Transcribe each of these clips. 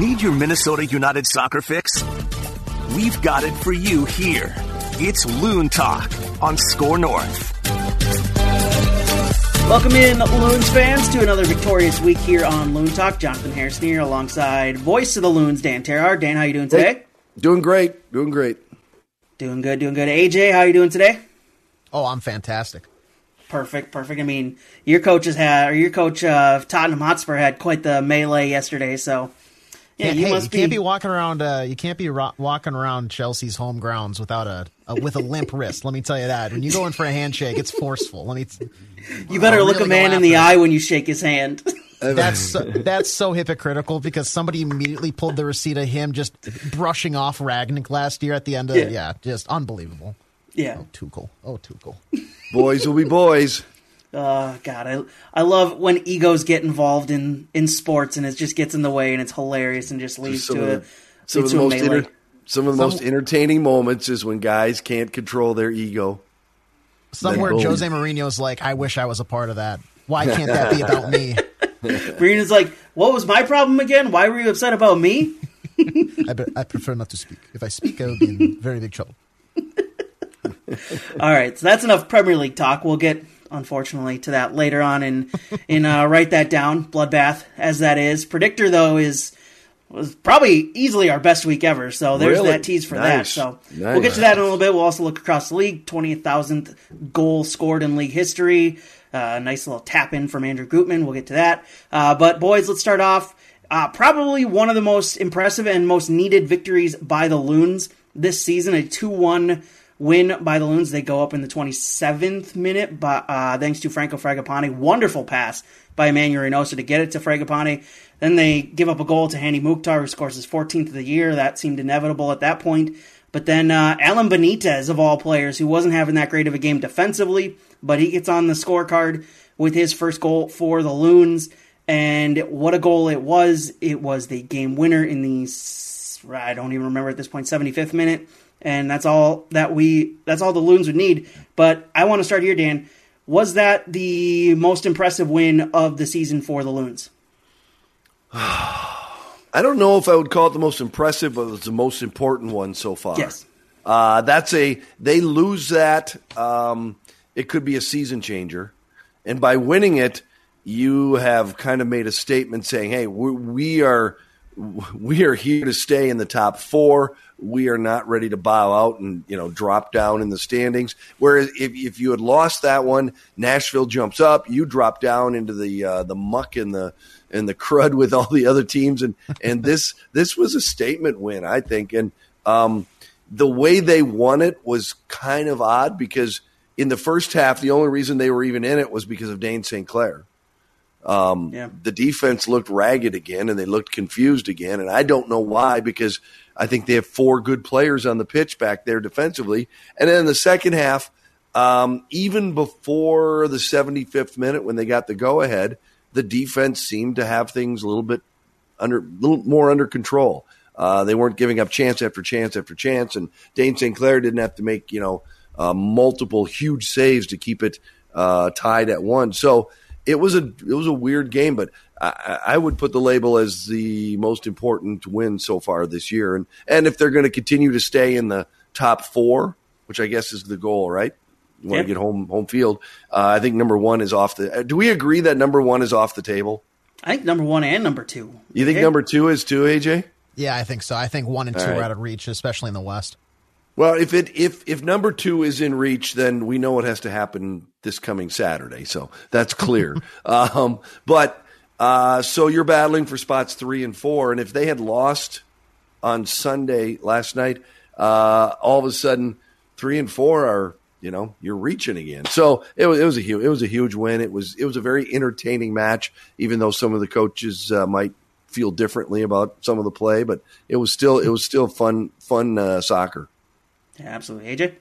Need your Minnesota United soccer fix? We've got it for you here. It's Loon Talk on Score North. Welcome in, Loons fans, to another victorious week here on Loon Talk. Jonathan Harrison here, alongside voice of the Loons, Dan Terhaar. Dan, how you doing today? Hey, doing great, doing great. Doing good, doing good. AJ, how you doing today? Oh, I'm fantastic. Perfect, perfect. I mean, your coach has had, or your coach uh, Tottenham Hotspur had quite the melee yesterday. So, yeah, you hey, must you be... can't be walking around. Uh, you can't be ro- walking around Chelsea's home grounds without a, a, with a limp wrist. Let me tell you that. When you go in for a handshake, it's forceful. Let me. T- you better look really a man in the eye when you shake his hand. that's that's so hypocritical because somebody immediately pulled the receipt of him just brushing off Rangnick last year at the end of yeah, yeah just unbelievable. Yeah. Oh, Tuchel. Oh, Tuchel. boys will be boys. Uh, God, I I love when egos get involved in in sports and it just gets in the way and it's hilarious and just leads to a some of the most inter- some of the some, most entertaining moments is when guys can't control their ego. Somewhere Jose Mourinho's like, I wish I was a part of that. Why can't that be about me? Mourinho's like, what was my problem again? Why were you upset about me? I, be- I prefer not to speak. If I speak, I will be in very big trouble. All right, so that's enough Premier League talk. We'll get, unfortunately, to that later on and in, in uh, write that down. Bloodbath, as that is. Predictor though is was probably easily our best week ever. So there's really? that tease for nice. that. So nice. we'll get to that in a little bit. We'll also look across the league. 20,000th goal scored in league history. Uh, nice little tap in from Andrew Gutman. We'll get to that. Uh, but boys, let's start off. Uh, probably one of the most impressive and most needed victories by the Loons this season. A 2 1 win by the Loons. They go up in the 27th minute, but uh, thanks to Franco Fragapane. Wonderful pass by Emmanuel Reynoso to get it to Fragapane. Then they give up a goal to Hany Mukhtar, who scores his 14th of the year. That seemed inevitable at that point. But then uh, Alan Benitez, of all players, who wasn't having that great of a game defensively, but he gets on the scorecard with his first goal for the Loons. And what a goal it was! It was the game winner in the I don't even remember at this point 75th minute, and that's all that we that's all the Loons would need. But I want to start here, Dan. Was that the most impressive win of the season for the Loons? I don't know if I would call it the most impressive, but it's the most important one so far. Yes. Uh, that's a they lose that. Um, it could be a season changer, and by winning it, you have kind of made a statement saying, "Hey, we, we are we are here to stay in the top four. We are not ready to bow out and you know drop down in the standings. Whereas if, if you had lost that one, Nashville jumps up, you drop down into the uh, the muck and the and the crud with all the other teams. And and this this was a statement win, I think. And um, the way they won it was kind of odd because in the first half, the only reason they were even in it was because of Dayne St. Clair. Um, yeah. The defense looked ragged again and they looked confused again. And I don't know why because I think they have four good players on the pitch back there defensively. And then in the second half, um, even before the 75th minute when they got the go ahead, the defense seemed to have things a little bit under, a little more under control. Uh, they weren't giving up chance after chance after chance, and Dayne St. Clair didn't have to make you know uh, multiple huge saves to keep it uh, tied at one. So it was a it was a weird game, but I, I, would put the label as the most important win so far this year. And and if they're going to continue to stay in the top four, which I guess is the goal, right? You want to get home home field. Uh, I think number one is off the. Uh, do we agree that number one is off the table? I think number one and number two. You think okay. number two is too, AJ? Yeah, I think so. I think one and two right. are out of reach, especially in the West. Well, if it if if number two is in reach, then we know what has to happen this coming Saturday. So that's clear. um, but uh, so you're battling for spots three and four, and if they had lost on Sunday last night, uh, all of a sudden three and four are you know you're reaching again. So it was it was a huge it was a huge win. It was it was a very entertaining match, even though some of the coaches uh, might feel differently about some of the play, but it was still it was still fun fun uh, soccer. Yeah, absolutely, AJ.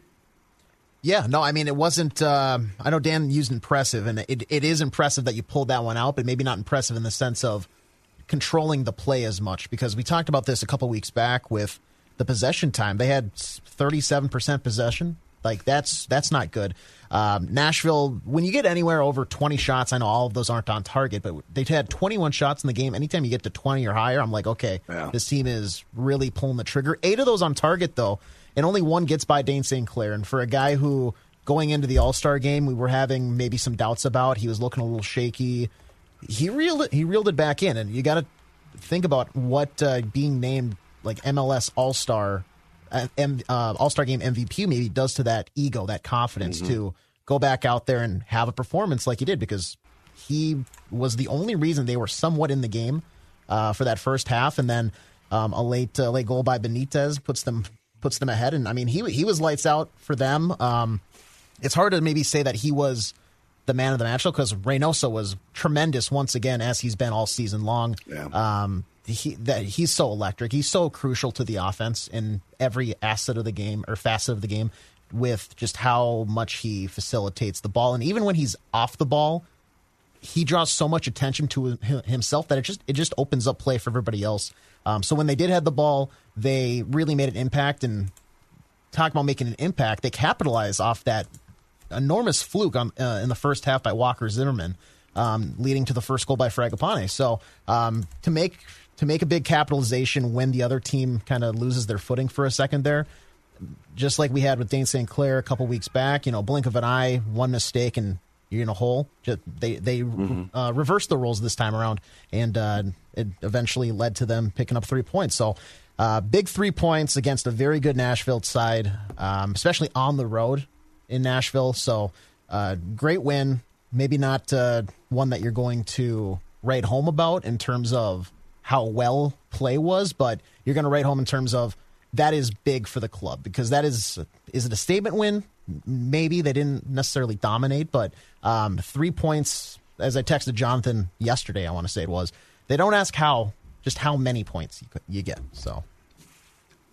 Yeah, no, I mean it wasn't. Uh, I know Dan used impressive, and it it is impressive that you pulled that one out, but maybe not impressive in the sense of controlling the play as much because we talked about this a couple weeks back with the possession time. They had thirty seven percent possession Like that's that's not good. Um, Nashville, when you get anywhere over 20 shots, I know all of those aren't on target, but they had 21 shots in the game. Anytime you get to 20 or higher, I'm like, okay, Yeah. this team is really pulling the trigger. Eight of those on target though, and only one gets by Dayne St. Clair. And for a guy who going into the All Star game, we were having maybe some doubts about. He was looking a little shaky. He reeled it. He reeled it back in, and you got to think about what uh, being named like MLS All Star, uh, M- uh, All Star Game MVP maybe does to that ego, that confidence to go back out there and have a performance like he did because he was the only reason they were somewhat in the game uh, for that first half, and then um, a late uh, late goal by Benitez puts them puts them ahead. And I mean, he he was lights out for them. Um, it's hard to maybe say that he was the man of the match because Reynoso was tremendous once again as he's been all season long. Yeah. Um, he that he's so electric. He's so crucial to the offense in every asset of the game or facet of the game with just how much he facilitates the ball and even when he's off the ball, he draws so much attention to himself that it just it just opens up play for everybody else. Um, so when they did have the ball, they really made an impact. And talk about making an impact, they capitalized off that enormous fluke on, uh, in the first half by Walker Zimmerman, um, leading to the first goal by Fragapane. So um, to make to make a big capitalization when the other team kind of loses their footing for a second there, just like we had with Dayne St. Clair a couple weeks back, you know, blink of an eye, one mistake, and you're in a hole. Just, they they uh, reversed the rules this time around, and uh, it eventually led to them picking up three points. So, uh, big three points against a very good Nashville side, um, especially on the road in Nashville. So, uh, great win. Maybe not uh, one that you're going to write home about in terms of how well play was, but you're going to write home in terms of that is big for the club because that is is it a statement win? Maybe they didn't necessarily dominate, but um, three points. As I texted Jonathan yesterday, I want to say it was they don't ask how, just how many points you, you get. So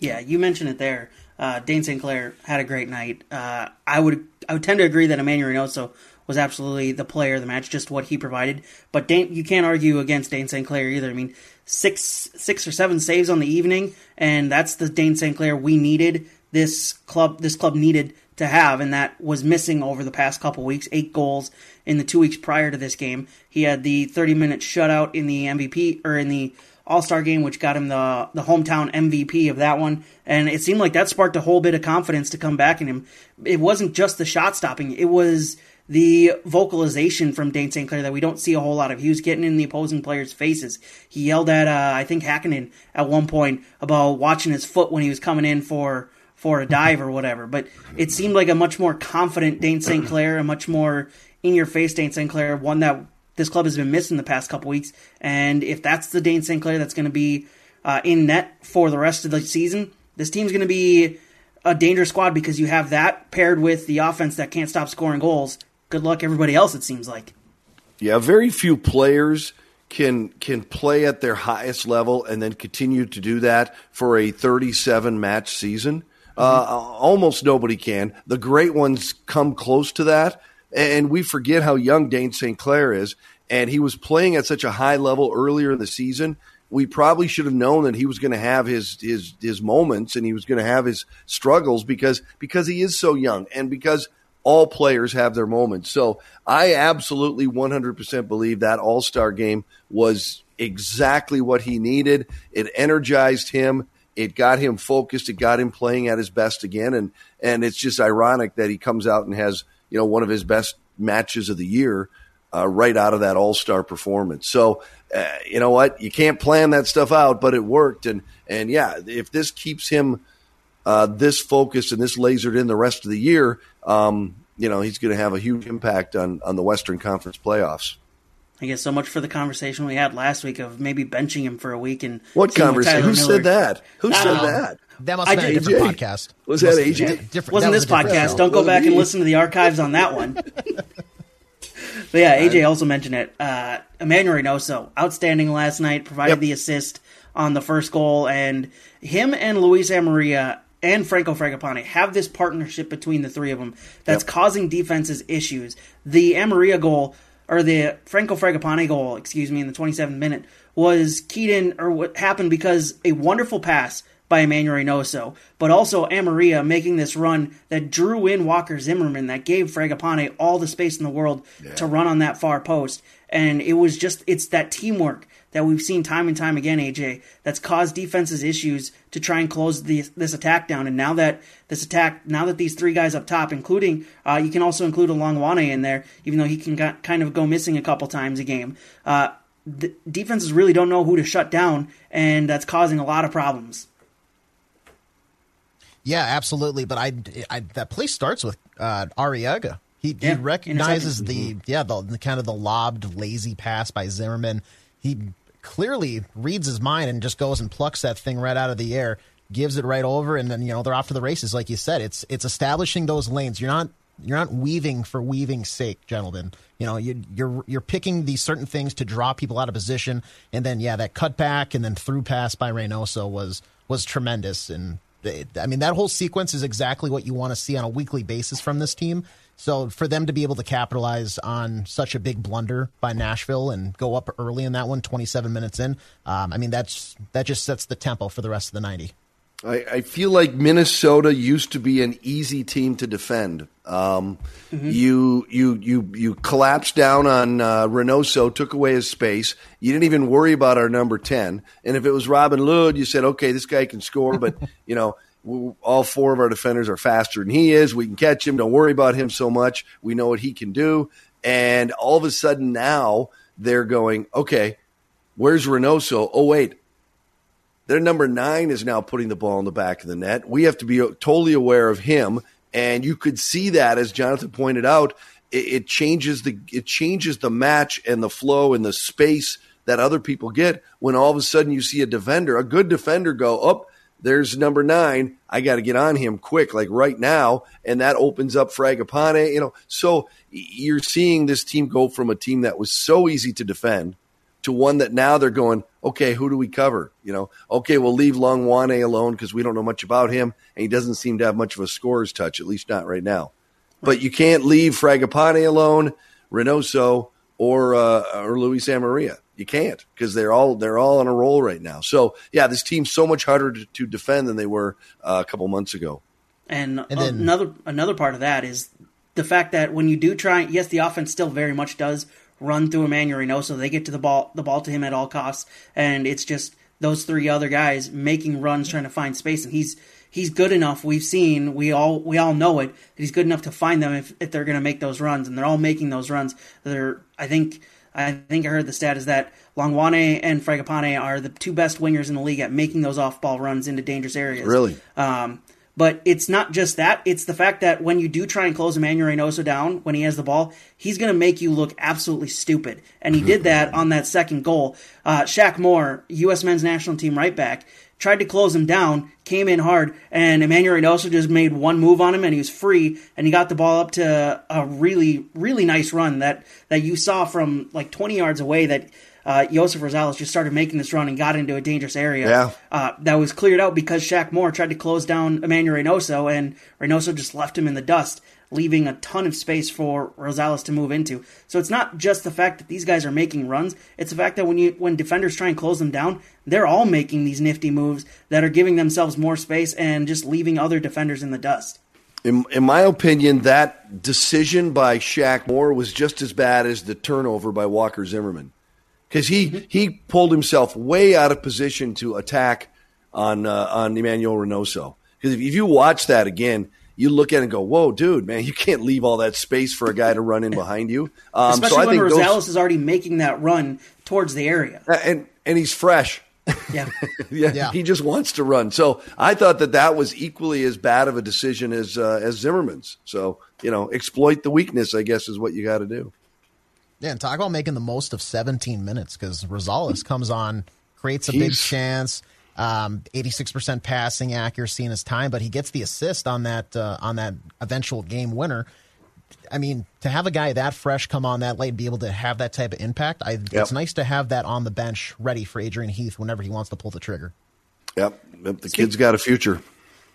Yeah, you mentioned it there. Uh, Dayne St. Clair had a great night. Uh, I would I would tend to agree that Emmanuel Reynoso was absolutely the player of the match, just what he provided. But Dane, you can't argue against Dayne St. Clair either. I mean, six six or seven saves on the evening, and that's the Dayne St. Clair we needed. This club this club needed to have, and that was missing over the past couple weeks. Eight goals in the two weeks prior to this game. He had the 30 minute shutout in the MVP or in the All Star game, which got him the the hometown MVP of that one. And it seemed like that sparked a whole bit of confidence to come back in him. It wasn't just the shot stopping; it was the vocalization from Dayne St. Clair that we don't see a whole lot of. He was getting in the opposing players' faces. He yelled at uh, I think Hakkinen at one point about watching his foot when he was coming in for for a dive or whatever. But it seemed like a much more confident Dayne St. Clair, a much more in your face Dayne St. Clair, one that this club has been missing the past couple weeks. And if that's the Dayne St. Clair that's going to be uh, in net for the rest of the season, this team's going to be a dangerous squad because you have that paired with the offense that can't stop scoring goals. Good luck, everybody else. It seems like. Yeah, very few players can can play at their highest level and then continue to do that for a 37 match season. Uh, almost nobody can. The great ones come close to that, and we forget how young Dayne St. Clair is. And he was playing at such a high level earlier in the season. We probably should have known that he was going to have his his his moments and he was going to have his struggles because because he is so young and because all players have their moments. So I absolutely 100% believe that All Star game was exactly what he needed. It energized him. It got him focused. It got him playing at his best again. And and it's just ironic that he comes out and has you know one of his best matches of the year uh, right out of that All Star performance. So uh, you know what? You can't plan that stuff out, but it worked. And and yeah, if this keeps him uh, this focused and this lasered in the rest of the year, um, you know, he's going to have a huge impact on, on the Western Conference playoffs. I guess so much for the conversation we had last week of maybe benching him for a week and What conversation? Who Miller- said that? Who I said know. that? that must I have been a different AJ? podcast. Was that AJ? Yeah, different. Wasn't that this was podcast? show. Don't go Was back and listen to the archives on that one. but yeah, AJ also mentioned it. Uh, Emmanuel Reynoso, outstanding last night, provided Yep. the assist on the first goal, and him and Luis Amarilla and Franco Fragapane have this partnership between the three of them that's Yep. causing defenses issues. The Amarilla goal or the Franco Fragapane goal, excuse me, in the 27th minute was keyed in or what happened because a wonderful pass by Emmanuel Reynoso, but also Amarilla making this run that drew in Walker Zimmerman, that gave Fragapane all the space in the world yeah. to run on that far post. And it was just, it's that teamwork that we've seen time and time again, AJ, that's caused defenses issues to try and close the, this attack down. And now that this attack, now that these three guys up top, including, uh, you can also include Hlongwane in there, even though he can got, kind of go missing a couple times a game. Uh, the defenses really don't know who to shut down, and that's causing a lot of problems. Yeah, absolutely. But I, I that play starts with uh, Arriaga. He, yeah, he recognizes the yeah the, the, kind of the lobbed lazy pass by Zimmerman. He clearly reads his mind and just goes and plucks that thing right out of the air, gives it right over, and then you know they're off to the races. Like you said, it's it's establishing those lanes. You're not you're not weaving for weaving's sake, gentlemen. You know, you, you're you're picking these certain things to draw people out of position, and then yeah, that cutback and then through pass by Reynoso was was tremendous, and I mean, that whole sequence is exactly what you want to see on a weekly basis from this team. So for them to be able to capitalize on such a big blunder by Nashville and go up early in that one, 27 minutes in, um, I mean, that's that just sets the tempo for the rest of the 90. I, I, feel like Minnesota used to be an easy team to defend. Um, mm-hmm. You you you you collapsed down on uh, Reynoso, took away his space. You didn't even worry about our number ten. And if it was Robin Lod, you said, okay, this guy can score, but you know. All four of our defenders are faster than he is. We can catch him. Don't worry about him so much. We know what he can do. And all of a sudden now they're going, okay, where's Reynoso? Oh, wait, their number nine is now putting the ball in the back of the net. We have to be totally aware of him, and you could see that as Jonathan pointed out. It, it changes the it changes the match and the flow and the space that other people get when all of a sudden you see a defender, a good defender, go up. Oh, there's number nine. I got to get on him quick, like right now, and that opens up Fragapane. You know, so you're seeing this team go from a team that was so easy to defend to one that now they're going, okay, who do we cover? You know, okay, we'll leave Hlongwane alone because we don't know much about him, and he doesn't seem to have much of a scorer's touch, at least not right now. But you can't leave Fragapane alone, Reynoso, or uh, or Luis Amarilla. You can't because they're all they're all on a roll right now. So yeah, this team's so much harder to, to defend than they were uh, a couple months ago. And, and then, another another part of that is the fact that when you do try, yes, the offense still very much does run through Emmanuel Reynoso. They get to the ball, the ball to him at all costs, and it's just those three other guys making runs, trying to find space, and he's he's good enough. We've seen, we all we all know it. That he's good enough to find them if, if they're going to make those runs, and they're all making those runs. They're, I think, I think I heard the stat is that Hlongwane and Fragapane are the two best wingers in the league at making those off ball runs into dangerous areas. Really, um, but it's not just that. It's the fact that when you do try and close Emmanuel Reynoso down when he has the ball, he's going to make you look absolutely stupid. And he did that on that second goal. Uh, Shaq Moore, U.S. men's national team right back, tried to close him down, came in hard, and Emmanuel Reynoso just made one move on him and he was free and he got the ball up to a really, really nice run that, that you saw from like 20 yards away that uh, Joseph Rosales just started making this run and got into a dangerous area. Yeah. Uh, that was cleared out because Shaq Moore tried to close down Emmanuel Reynoso, and Reynoso just left him in the dust, leaving a ton of space for Rosales to move into. So it's not just the fact that these guys are making runs; it's the fact that when you when defenders try and close them down, they're all making these nifty moves that are giving themselves more space and just leaving other defenders in the dust. In, in, my opinion, that decision by Shaq Moore was just as bad as the turnover by Walker Zimmerman because he mm-hmm. he pulled himself way out of position to attack on uh, on Emmanuel Reynoso. Because if, if you watch that again, you look at it and go, "Whoa, dude, man, you can't leave all that space for a guy to run in behind you." Um, Especially so when Rosales those, is already making that run towards the area, and and he's fresh. Yeah. yeah. yeah, He just wants to run. So I thought that that was equally as bad of a decision as uh, as Zimmerman's. So you know, exploit the weakness, I guess, is what you got to do. Yeah, and talk about making the most of 17 minutes because Rosales comes on, creates a He's... big chance, um, 86% passing accuracy in his time, but he gets the assist on that uh, on that eventual game winner. I mean, to have a guy that fresh come on that late and be able to have that type of impact, I, yep. it's nice to have that on the bench ready for Adrian Heath whenever he wants to pull the trigger. Yep, the kid's got a future.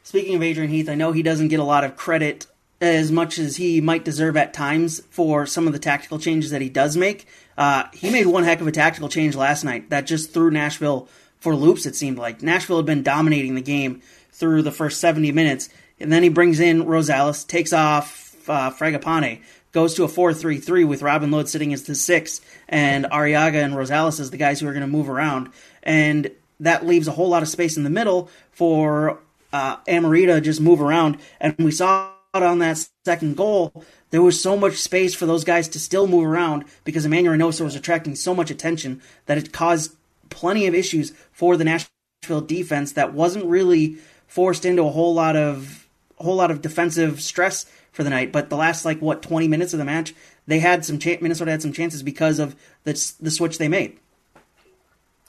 Speaking of Adrian Heath, I know he doesn't get a lot of credit as much as he might deserve at times for some of the tactical changes that he does make. Uh, he made one heck of a tactical change last night that just threw Nashville for loops. It seemed like Nashville had been dominating the game through the first 70 minutes, and then he brings in Rosales, takes off uh, Fragapane, goes to a 4-3-3 with Robin Lod sitting as the six, and Arriaga and Rosales as the guys who are going to move around, and that leaves a whole lot of space in the middle for uh, Amarilla just move around, and we saw on that second goal. There was so much space for those guys to still move around because Emmanuel Reynoso was attracting so much attention that it caused plenty of issues for the Nashville defense that wasn't really forced into a whole lot of a whole lot of defensive stress for the night. But the last like what twenty minutes of the match, they had some Minnesota had some chances because of the the switch they made.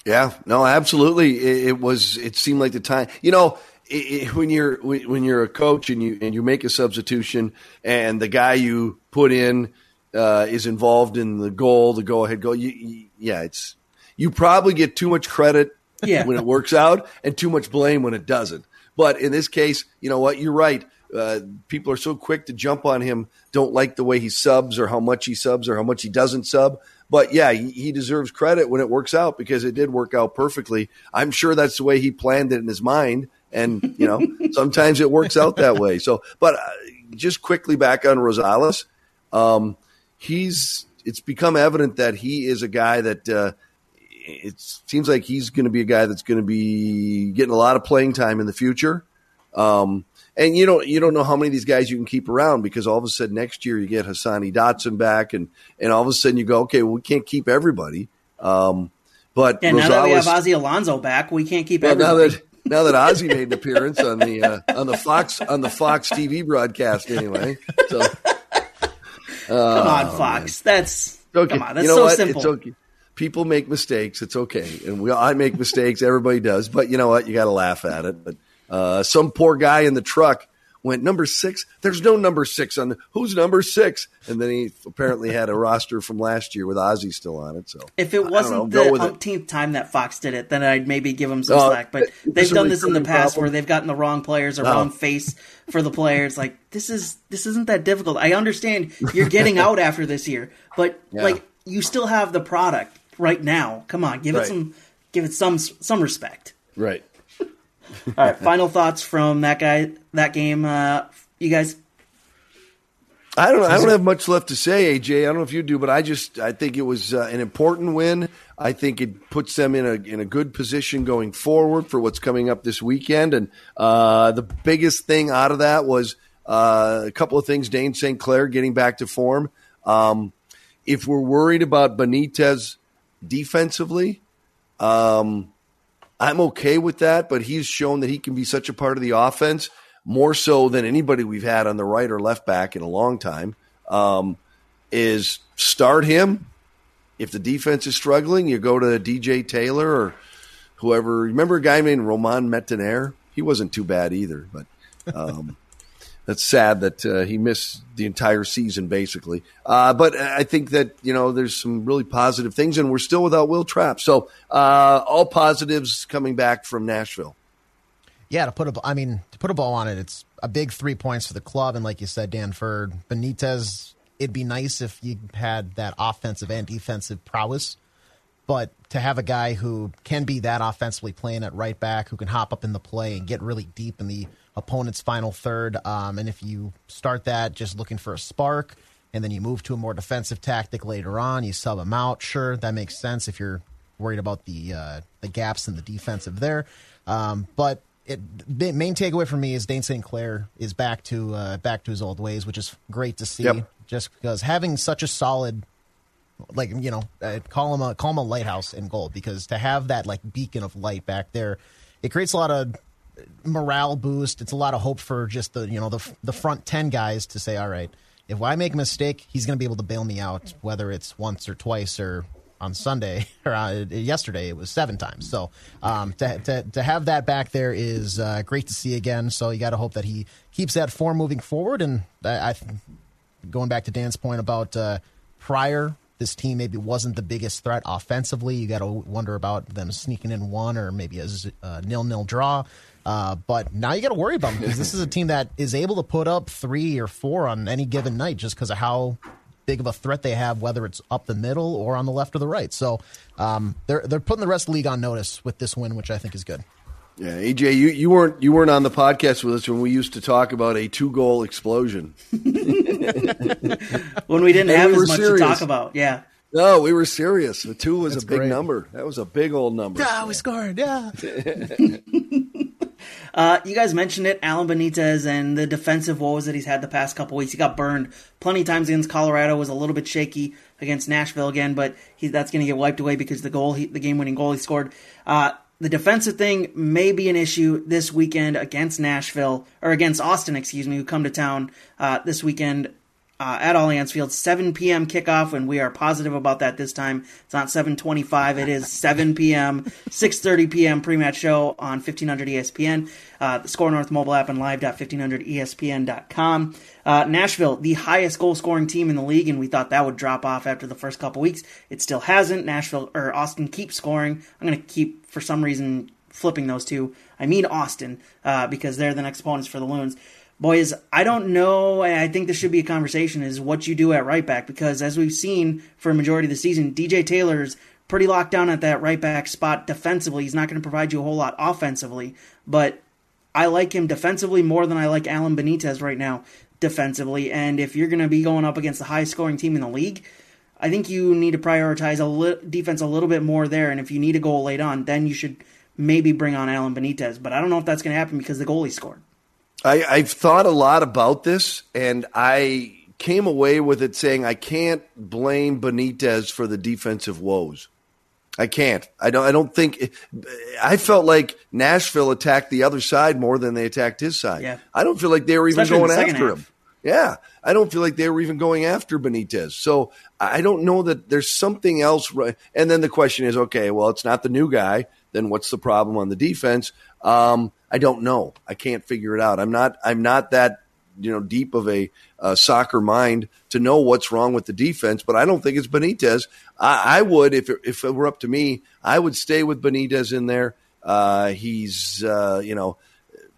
Yeah, no, absolutely. It, it was. It seemed like the time. You know, it, when you're when you're a coach and you and you make a substitution, and the guy you put in uh, is involved in the goal, the go ahead goal. You, you, yeah, it's you probably get too much credit yeah. when it works out, and too much blame when it doesn't. But in this case, you know what? You're right. Uh, people are so quick to jump on him, don't like the way he subs or how much he subs or how much he doesn't sub. But yeah, he, he, deserves credit when it works out because it did work out perfectly. I'm sure that's the way he planned it in his mind. And, you know, sometimes it works out that way. So, but uh, just quickly back on Rosales, um, he's, it's become evident that he is a guy that, uh, it seems like he's going to be a guy that's going to be getting a lot of playing time in the future. Um, and you don't you don't know how many of these guys you can keep around because all of a sudden next year you get Hassani Dotson back and and all of a sudden you go okay well we can't keep everybody. Um, but yeah, Rosales, now that we have Ozzie Alonso back, we can't keep well, everybody. Now that now that Ozzy made an appearance on the uh, on the Fox on the Fox TV broadcast anyway. So come on, Fox. Man. That's okay. come on. That's you know so what? simple. It's okay. People make mistakes. It's okay, and we I make mistakes. Everybody does, but you know what? You got to laugh at it. But uh, some poor guy in the truck went number six. There's no number six on the, who's number six, and then he apparently had a roster from last year with Ozzy still on it. So if it wasn't the umpteenth time that Fox did it, then I'd maybe give him some uh, slack. But they've done this in the past problem. where they've gotten the wrong players or wrong face for the players. Like this is this isn't that difficult. I understand you're getting out after this year, but yeah. like you still have the product right now. Come on, give right. it some give it some some respect. Right. All right, final thoughts from that guy, that game. Uh, you guys. I don't. I don't have much left to say, AJ. I don't know if you do, but I just I think it was uh, an important win. I think it puts them in a in a good position going forward for what's coming up this weekend. And uh, the biggest thing out of that was uh, a couple of things. Dayne St. Clair getting back to form. Um, if we're worried about Benitez defensively, um, I'm okay with that, but he's shown that he can be such a part of the offense more so than anybody we've had on the right or left back in a long time. Um, is start him. If the defense is struggling, you go to DJ Taylor or whoever. Remember a guy named Romain Métanire? He wasn't too bad either, but um, that's sad that uh, he missed the entire season basically. Uh, but I think that you know there's some really positive things, and we're still without Will Trapp. So uh, all positives coming back from Nashville. Yeah, to put a, I mean to put a ball on it, it's a big three points for the club, and like you said, Dan, for Benitez, it'd be nice if you had that offensive and defensive prowess. But to have a guy who can be that offensively playing at right back, who can hop up in the play and get really deep in the opponent's final third. Um, and if you start that just looking for a spark, and then you move to a more defensive tactic later on, you sub him out. Sure, that makes sense if you're worried about the uh, the gaps in the defensive there. Um, but it, the main takeaway for me is Dayne St. Clair is back to uh, back to his old ways, which is great to see. Yep. Just because having such a solid, like you know, uh, call him a call him a lighthouse in goal because to have that like beacon of light back there, it creates a lot of morale boost. It's a lot of hope for just the you know the the front ten guys to say, all right, if I make a mistake, he's going to be able to bail me out, whether it's once or twice or on Sunday or uh, yesterday it was seven times. So um, to, to to have that back there is uh, great to see again. So you got to hope that he keeps that form moving forward. And I, I going back to Dan's point about uh, prior this team maybe wasn't the biggest threat offensively. You got to wonder about them sneaking in one or maybe a uh, nil nil draw. Uh, but now you got to worry about them because this is a team that is able to put up three or four on any given night just because of how big of a threat they have, whether it's up the middle or on the left or the right. So um, they're they're putting the rest of the league on notice with this win, which I think is good. Yeah, AJ, you, you weren't you weren't on the podcast with us when we used to talk about a two goal explosion. when we didn't And have we were as much serious. to talk about. Yeah. No, we were serious. The two was That's a big great. number. That was a big old number. Yeah, we scored. Yeah. Uh, you guys mentioned it, Alan Benitez and the defensive woes that he's had the past couple weeks. He got burned plenty of times against Colorado. Was a little bit shaky against Nashville again, but he, that's going to get wiped away because the goal, he, the game-winning goal he scored. Uh, the defensive thing may be an issue this weekend against Nashville or against Austin, excuse me, who come to town uh, this weekend uh, at Allianz Field, 7 p.m. kickoff, and we are positive about that this time. It's not 7:25; it is 7 p.m. 6:30 p.m. pre-match show on 1500 ESPN, uh, the Score North mobile app, and live.1500ESPN.com. Uh, Nashville, the highest goal-scoring team in the league, and we thought that would drop off after the first couple weeks. It still hasn't. Nashville or Austin keeps scoring. I'm going to keep for some reason flipping those two. I mean Austin uh, because they're the next opponents for the Loons boys, I don't know. I think this should be a conversation is what you do at right back because as we've seen for a majority of the season, DJ Taylor's pretty locked down at that right back spot defensively. He's not going to provide you a whole lot offensively, but I like him defensively more than I like Alan Benitez right now defensively. And if you're going to be going up against the highest scoring team in the league, I think you need to prioritize a li- defense a little bit more there. And if you need a goal late on, then you should maybe bring on Alan Benitez. But I don't know if that's going to happen because the goalie scored. I, I've thought a lot about this, and I came away with it saying I can't blame Benitez for the defensive woes. I can't. I don't. I don't think. I felt like Nashville attacked the other side more than they attacked his side. Yeah. I don't feel like they were even Especially going the after half. him. Yeah, I don't feel like they were even going after Benitez. So I don't know that there's something else. Right. And then the question is, okay, well, it's not the new guy. Then what's the problem on the defense? Um, I don't know. I can't figure it out. I'm not. I'm not that you know deep of a uh, soccer mind to know what's wrong with the defense. But I don't think it's Benitez. I, I would, if it, if it were up to me, I would stay with Benitez in there. Uh, he's uh, you know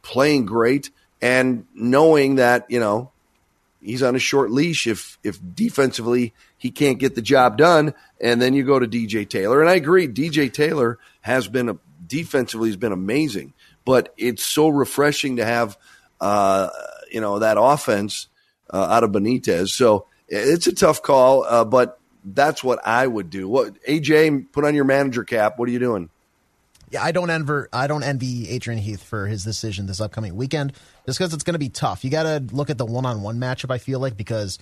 playing great and knowing that you know he's on a short leash if if defensively he can't get the job done and then you go to DJ Taylor. And I agree DJ Taylor has been a, defensively has been amazing but it's so refreshing to have uh, you know that offense uh, out of Benitez. So it's a tough call uh, but that's what I would do. What AJ put on your manager cap. What are you doing I don't envy I don't envy Adrian Heath for his decision this upcoming weekend, just because it's going to be tough. You got to look at the one-on-one matchup. I feel like because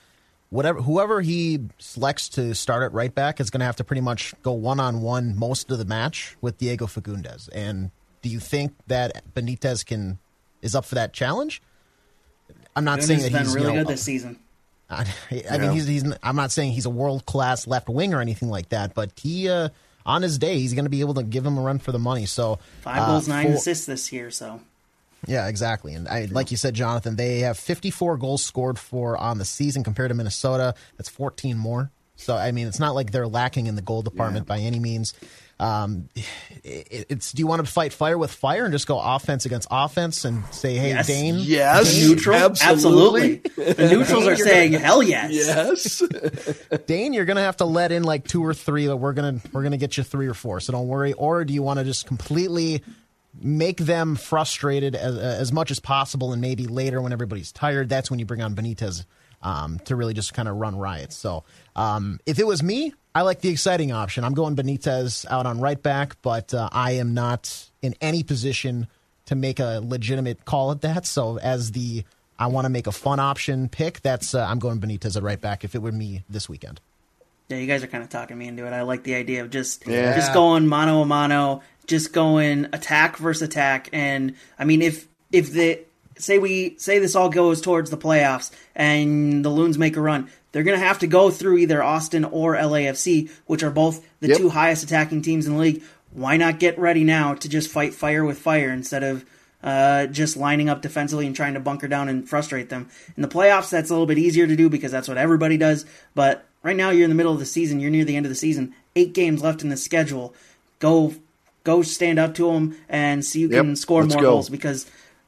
whatever whoever he selects to start at right back is going to have to pretty much go one-on-one most of the match with Diego Fagúndez. And do you think that Benitez can is up for that challenge? I'm not saying He's that been he's really you know, good this season. I, I mean, he's, he's. I'm not saying he's a world class left wing or anything like that, but he, uh, on his day, he's going to be able to give him a run for the money. So Five uh, goals, nine for- assists this year. So Yeah, exactly. And I, like you said, Jonathan, they have 54 goals scored for on the season compared to Minnesota. That's 14 more. So I mean, it's not like they're lacking in the goal department by any means. Um, it, it's do you want to fight fire with fire and just go offense against offense and say, hey, Yes. Dane, yes neutral, absolutely, The neutrals are saying hell yes. yes Dane, you're gonna have to let in like two or three, but we're gonna we're gonna get you three or four. So don't worry. Or do you want to just completely make them frustrated as, as much as possible, and maybe later when everybody's tired, that's when you bring on Benitez um, to really just kind of run riots. So um, if it was me, I like the exciting option. I'm going Benitez out on right back, but uh, I am not in any position to make a legitimate call at that. So as the I want to make a fun option pick. That's uh, I'm going Benitez at right back. If it were me this weekend. Yeah, you guys are kind of talking me into it. I like the idea of just Yeah. just going mano a mano, just going attack versus attack. And I mean, if if the say we say this all goes towards the playoffs and the Loons make a run, they're gonna have to go through either Austin or LAFC, which are both the Yep. two highest attacking teams in the league. Why not get ready now to just fight fire with fire instead of uh, just lining up defensively and trying to bunker down and frustrate them. In the playoffs, that's a little bit easier to do because that's what everybody does. But right now, you're in the middle of the season. You're near the end of the season. Eight games left in the schedule. Go, go, stand up to them and see you Yep, can score let's more go. goals because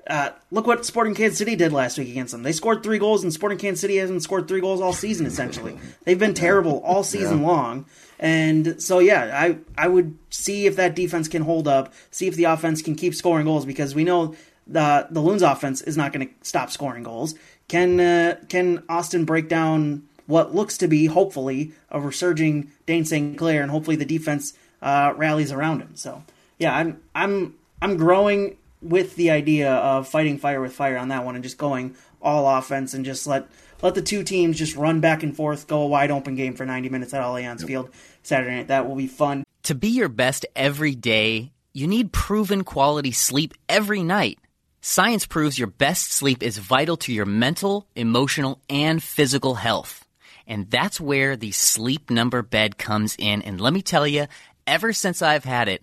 uh, look what Sporting Kansas City did last week against them. They scored three goals, and Sporting Kansas City hasn't scored three goals all season. Essentially, they've been terrible all season yeah. long. And so, yeah, I I would see if that defense can hold up, see if the offense can keep scoring goals because we know the the Loons offense is not going to stop scoring goals. Can uh, can Austin break down what looks to be hopefully a resurging Dayne St. Clair, and hopefully the defense uh, rallies around him. So, yeah, I'm I'm I'm growing with the idea of fighting fire with fire on that one and just going all offense and just let let the two teams just run back and forth, go a wide open game for 90 minutes at Allianz yep. Field Saturday night. That will be fun. To be your best every day, you need proven quality sleep every night. Science proves your best sleep is vital to your mental, emotional, and physical health. And that's where the sleep number bed comes in. And let me tell you, ever since I've had it,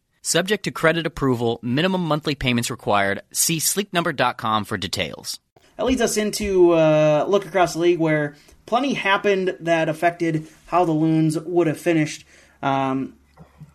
Subject to credit approval, minimum monthly payments required. See sleepnumber.com for details. That leads us into uh, look across the league where plenty happened that affected how the Loons would have finished um,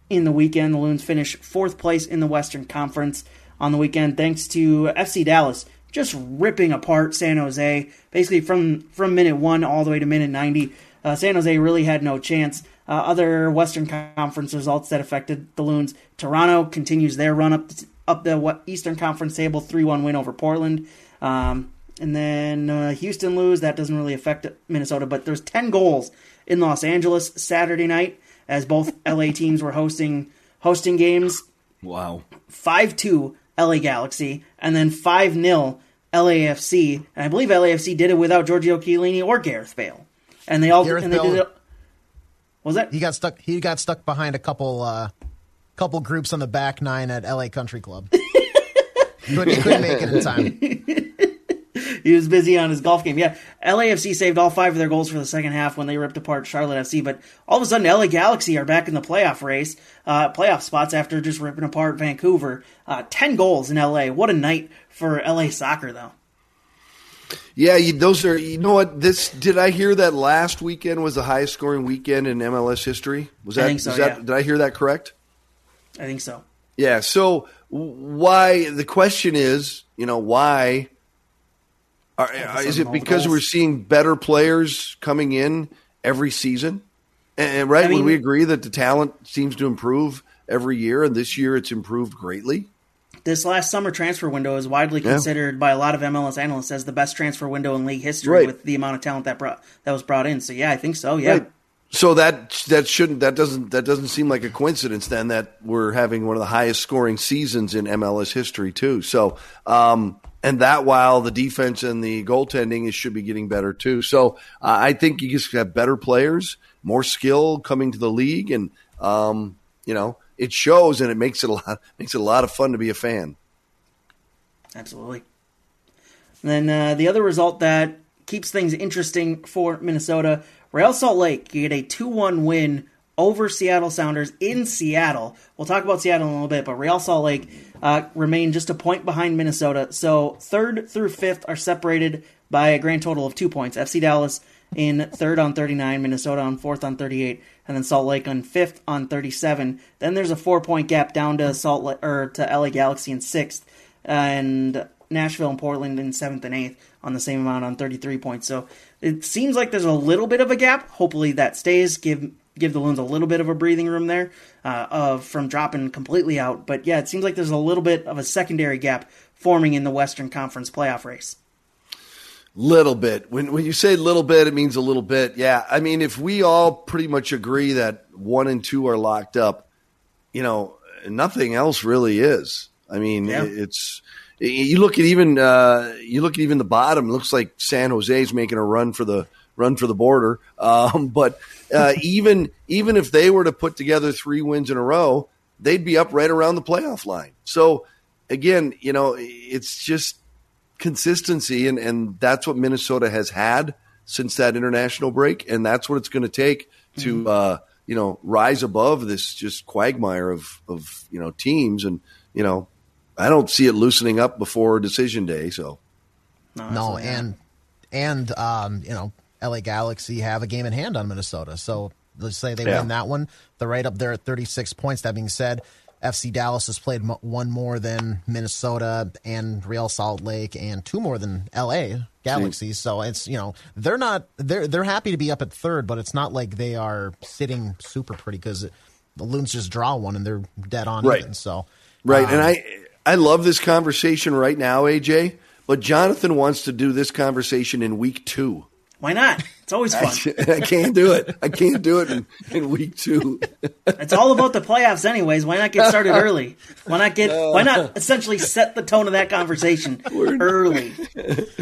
in the weekend. The Loons finished fourth place in the Western Conference on the weekend thanks to FC Dallas just ripping apart San Jose basically from from minute one all the way to minute 90. Uh, San Jose really had no chance. Uh, other Western Conference results that affected the Loons. Toronto continues their run up up the Eastern Conference table, three one win over Portland. Um, and then uh, Houston lose. That doesn't really affect Minnesota, but there's ten goals in Los Angeles Saturday night as both LA teams were hosting hosting games. Wow, five two LA Galaxy, and then five 0 LAFC, and I believe LAFC did it without Giorgio Chiellini or Gareth Bale, and they all Gareth and they did it was that he got stuck? He got stuck behind a couple uh, couple groups on the back nine at L.A. Country Club. couldn't, he couldn't make it in time. he was busy on his golf game. Yeah, LAFC saved all five of their goals for the second half when they ripped apart Charlotte FC. But all of a sudden, LA Galaxy are back in the playoff race, uh, playoff spots after just ripping apart Vancouver. Uh, Ten goals in LA. What a night for LA soccer, though. Yeah, you, those are. You know what? This did I hear that last weekend was the highest scoring weekend in MLS history? Was that? I so, that, yeah. Did I hear that correct? I think so. Yeah. So why? The question is, you know, why? Are, is it because goals. we're seeing better players coming in every season? And right, I mean, would we agree that the talent seems to improve every year, and this year it's improved greatly? This last summer transfer window is widely yeah. considered by a lot of MLS analysts as the best transfer window in league history right. with the amount of talent that brought that was brought in. So yeah, I think so. Yeah. Right. So that that shouldn't that doesn't that doesn't seem like a coincidence then that we're having one of the highest scoring seasons in MLS history too. So um, and that while the defense and the goaltending is should be getting better too. So uh, I think you just have better players, more skill coming to the league, and um, you know it shows and it makes it a lot makes it a lot of fun to be a fan. Absolutely. And then uh, the other result that keeps things interesting for Minnesota, Real Salt Lake, you get a 2-1 win over Seattle Sounders in Seattle. We'll talk about Seattle in a little bit, but Real Salt Lake uh, remain just a point behind Minnesota. So third through fifth are separated by a grand total of two points. FC Dallas in third on 39, Minnesota on fourth on 38, and then Salt Lake on fifth on 37. Then there's a four point gap down to Salt Lake, or to LA Galaxy in sixth, and Nashville and Portland in seventh and eighth on the same amount on 33 points. So it seems like there's a little bit of a gap. Hopefully that stays. Give give the Loons a little bit of a breathing room there uh, of from dropping completely out. But yeah, it seems like there's a little bit of a secondary gap forming in the Western Conference playoff race. Little bit. When when you say little bit, it means a little bit. Yeah. I mean, if we all pretty much agree that one and two are locked up, you know, nothing else really is. I mean, Yeah. it's you look at even uh, you look at even the bottom. It looks like San Jose's making a run for the run for the border. Um, but uh, even even if they were to put together three wins in a row, they'd be up right around the playoff line. So again, you know, it's just consistency, and and that's what Minnesota has had since that international break, and that's what it's going to take to uh, you know rise above this just quagmire of of you know teams, and you know I don't see it loosening up before decision day. So No, absolutely not. and and um, you know, LA Galaxy have a game in hand on Minnesota. So let's say they Yeah. win that one, they're right up there at 36 points. That being said, FC Dallas has played one more than Minnesota and Real Salt Lake, and two more than LA Galaxy. So it's you know they're not they're they're happy to be up at third, but it's not like they are sitting super pretty because the Loons just draw one and they're dead on Right. even. So Right, um, and I I love this conversation right now, AJ. But Jonathan wants to do this conversation in week two. Why not? It's always fun. I can't do it. I can't do it in, in week two. It's all about the playoffs, anyways. Why not get started early? Why not get? Why not essentially set the tone of that conversation early?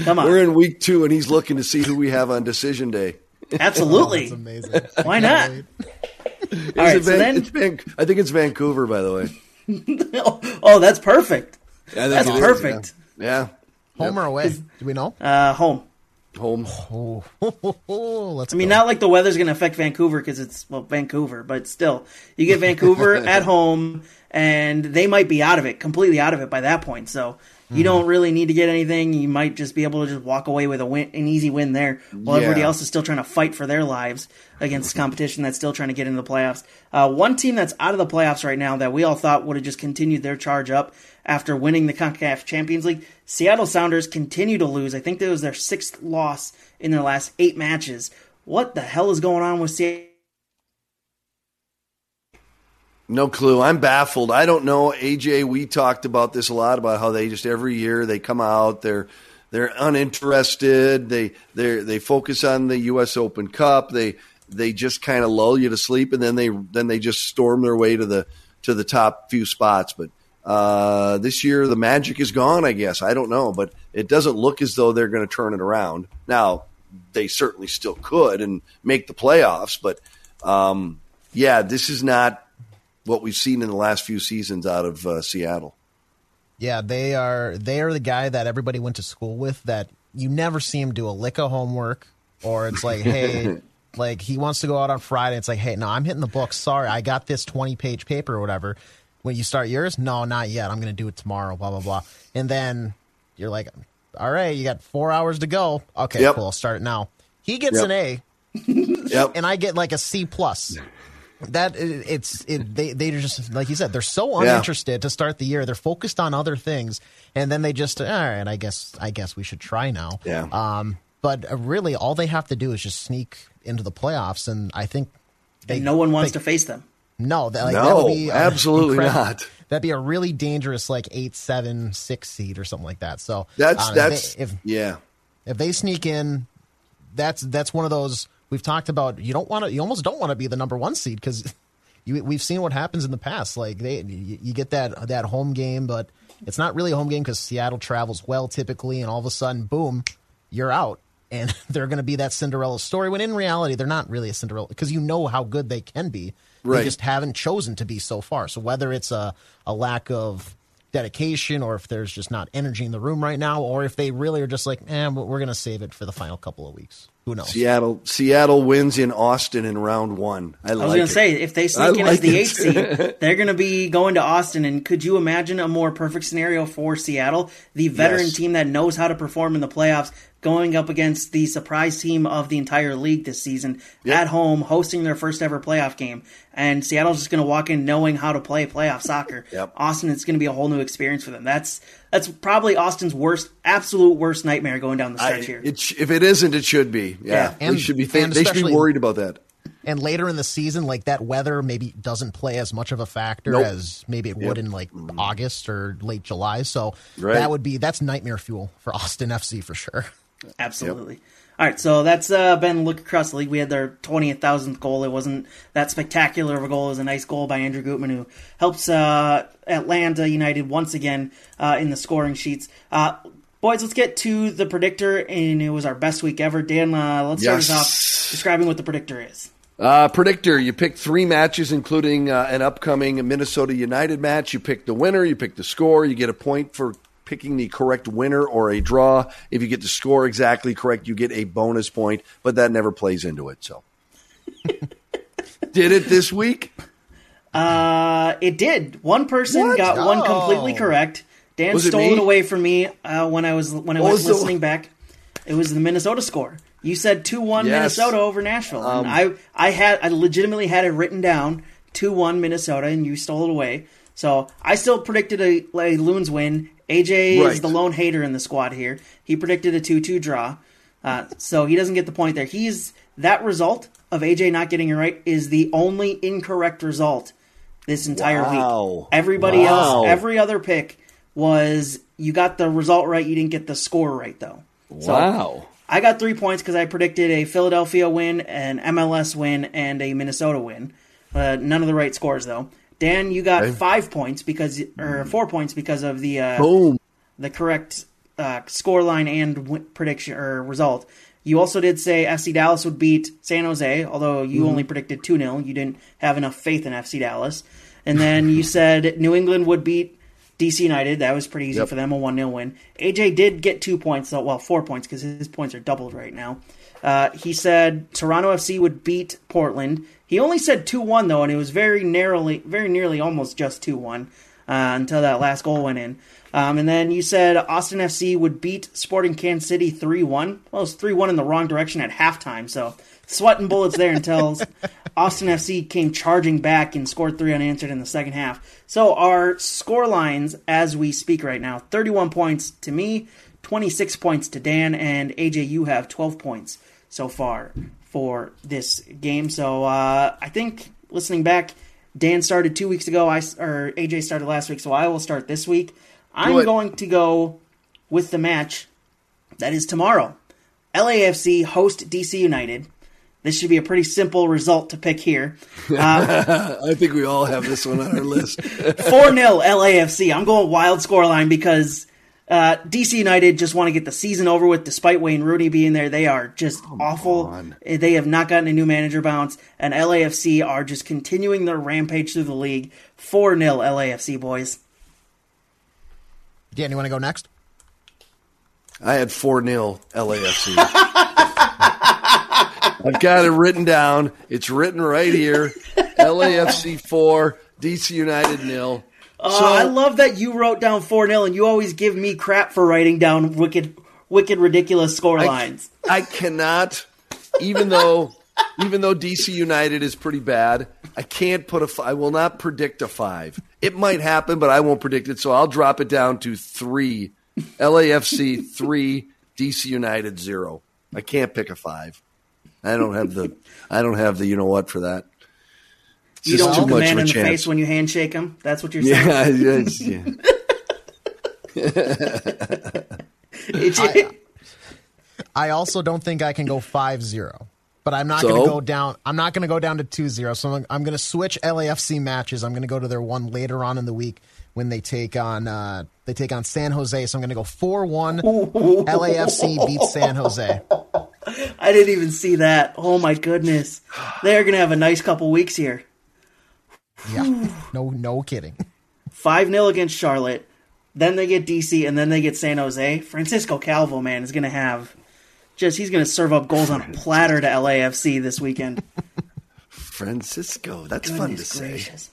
Come on. We're in week two, and he's looking to see who we have on decision day. absolutely. it's amazing. Why not? All Is right, it so Van- then, it's Van- I think it's Vancouver, by the way. oh, that's perfect. I think That's it is, perfect. Yeah, Home or away? Do we know? Uh, home. Yeah. home. Oh, let's. I mean, go. not like the weather's going to affect Vancouver because it's well Vancouver, but still, you get Vancouver at home, and they might be out of it, completely out of it by that point. So you don't really need to get anything. You might just be able to just walk away with a win, an easy win there, while everybody else is still trying to fight for their lives against competition that's still trying to get into the playoffs. Uh, one team that's out of the playoffs right now that we all thought would have just continued their charge up after winning the CONCACAF Champions League, Seattle Sounders continue to lose. I think that was their sixth loss in their last eight matches. What the hell is going on with Seattle? No clue. I'm baffled. I don't know. AJ, we talked about this a lot about how they just every year they come out, they're they're uninterested. They they they focus on the U.S. Open Cup. They they just kind of lull you to sleep, and then they then they just storm their way to the to the top few spots. But uh, this year the magic is gone. I guess I don't know, but it doesn't look as though they're going to turn it around. Now they certainly still could and make the playoffs, but um, yeah, this is not what we've seen in the last few seasons out of uh, Seattle. Yeah, they are. They are the guy that everybody went to school with. That you never see him do a lick of homework, or it's like, hey, like he wants to go out on Friday. It's like, hey, no, I'm hitting the books. Sorry, I got this 20 page paper or whatever. When you start yours, no, not yet. I'm going to do it tomorrow. Blah blah blah. And then you're like, all right, you got four hours to go. Okay, Yep. cool. I'll start it now. He gets Yep. an A, Yep. and I get like a C plus. That it's it, they they just like you said they're so Yeah. uninterested to start the year. They're focused on other things, and then they just all right. I guess I guess we should try now. Yeah. Um. But uh, really, all they have to do is just sneak into the playoffs, and I think they And no one wants they- to face them. No, that, like, that No, would be absolutely incredible. not. That'd be a really dangerous like eight, seven, six seed or something like that. So That's um, if that's they- if yeah. if they sneak in, that's that's one of those we've talked about. You don't want to. You almost don't want to be the number one seed because you, we've seen what happens in the past. Like they, you, you get that that home game, but it's not really a home game because Seattle travels well typically, and all of a sudden, boom, you're out. And they're going to be that Cinderella story when in reality they're not really a Cinderella because you know how good they can be. Right. They just haven't chosen to be so far. So whether it's a, a lack of dedication or if there's just not energy in the room right now or if they really are just like, eh, we're going to save it for the final couple of weeks. Who knows? Seattle Seattle wins in Austin in round one. I, I was going to say, if they sneak I in as the it. eighth seed, they're going to be going to Austin. And could you imagine a more perfect scenario for Seattle, the veteran Yes. team that knows how to perform in the playoffs, going up against the surprise team of the entire league this season Yep. at home, hosting their first ever playoff game, and Seattle's just going to walk in knowing how to play playoff soccer. Yep. Austin, it's going to be a whole new experience for them. That's that's probably Austin's worst, absolute worst nightmare going down the I, stretch here. it if it isn't, it should be. Yeah, Yeah. they should be. Think, and they should be worried about that. And later in the season, like that weather maybe doesn't play as much of a factor Nope. as maybe it would in like mm-hmm. August or late July. So Right. that would be that's nightmare fuel for Austin FC for sure. Absolutely. All right, so that's uh, been look across the league. We had their twentieth thousandth goal. It wasn't that spectacular of a goal. It was a nice goal by Andrew Gutman, who helps uh, Atlanta United once again uh, in the scoring sheets. Uh, boys, let's get to the predictor, and it was our best week ever. Dan, uh, let's start us off describing what the predictor is. Uh, predictor, you picked three matches, including uh, an upcoming Minnesota United match. You pick the winner, you pick the score, you get a point for picking the correct winner or a draw. If you get the score exactly correct, you get a bonus point, but that never plays into it. So, did it this week? Uh, it did. One person What? got one completely correct. Dan Was stole me? it away from me uh, when I was when I What was was the- listening back. It was the Minnesota score. You said two one Yes. Minnesota over Nashville. Um, and I I had I legitimately had it written down two one Minnesota, and you stole it away. So I still predicted a, a Loons win. AJ is the lone hater in the squad here. He predicted a two two draw. Uh, so he doesn't get the point there. He's that result of AJ not getting it right is the only incorrect result this entire Wow. week. Everybody Wow. else, every other pick was you got the result right, you didn't get the score right though. So Wow. I got three points because I predicted a Philadelphia win, an MLS win, and a Minnesota win. Uh, none of the right scores though. Dan, you got five points because, or four points because of the uh, Boom. the correct uh, score line and w- prediction or result. You also did say FC Dallas would beat San Jose, although you Mm-hmm. only predicted 2 0. You didn't have enough faith in FC Dallas. And then you said New England would beat DC United. That was pretty easy Yep. for them, a 1 0 win. AJ did get two points, though, well, four points because his points are doubled right now. Uh, he said Toronto FC would beat Portland. He only said 2 1, though, and it was very narrowly, very nearly almost just 2 1 uh, until that last goal went in. Um, and then you said Austin FC would beat Sporting Kansas City 3 1. Well, it was 3 1 in the wrong direction at halftime, so sweating bullets there until Austin FC came charging back and scored three unanswered in the second half. So our score lines as we speak right now 31 points to me, 26 points to Dan, and AJ, you have 12 points so far for this game. So uh, I think listening back, Dan started two weeks ago. I or AJ started last week, so I will start this week. I'm going to go with the match that is tomorrow. LAFC host DC United. This should be a pretty simple result to pick here. I think we all have this one on our list. 4 0 LAFC. I'm going wild scoreline because uh, DC United just want to get the season over with despite Wayne Rooney being there. They are just awful. on. They have not gotten a new manager bounce, and LAFC are just continuing their rampage through the league. 4 0 LAFC, boys. Dan, you want to go next? I had 4 0 LAFC. I've got it written down. It's written right here. LAFC 4, DC United nil. Oh, I love that you wrote down 4 0, and you always give me crap for writing down wicked, wicked, ridiculous score I, lines. I cannot, even though even though DC United is pretty bad, I can't put a. I will not predict a five. It might happen, but I won't predict it. So I'll drop it down to three. LAFC three, DC United zero. I can't pick a five. I don't have the. I don't have the. You know what for that. It's You just don't too look a much man of a in the chance. face when you handshake him. That's what you're saying. yeah, yes, yeah. It's- I also don't think I can go 5-0. But I'm not going to go down. I'm not going to go down to 2-0. So I'm, I'm going to switch LAFC matches. I'm going to go to their one later on in the week when they take on uh, they take on San Jose. So I'm going to go 4-1. LAFC beats San Jose. I didn't even see that. Oh my goodness. They're going to have a nice couple weeks here. Yeah. No no kidding. 5 0 against Charlotte. Then they get DC, and then they get San Jose. Francisco Calvo, man, is going to have just, he's going to serve up goals on a platter to LAFC this weekend. Francisco. That's fun to Goodness say.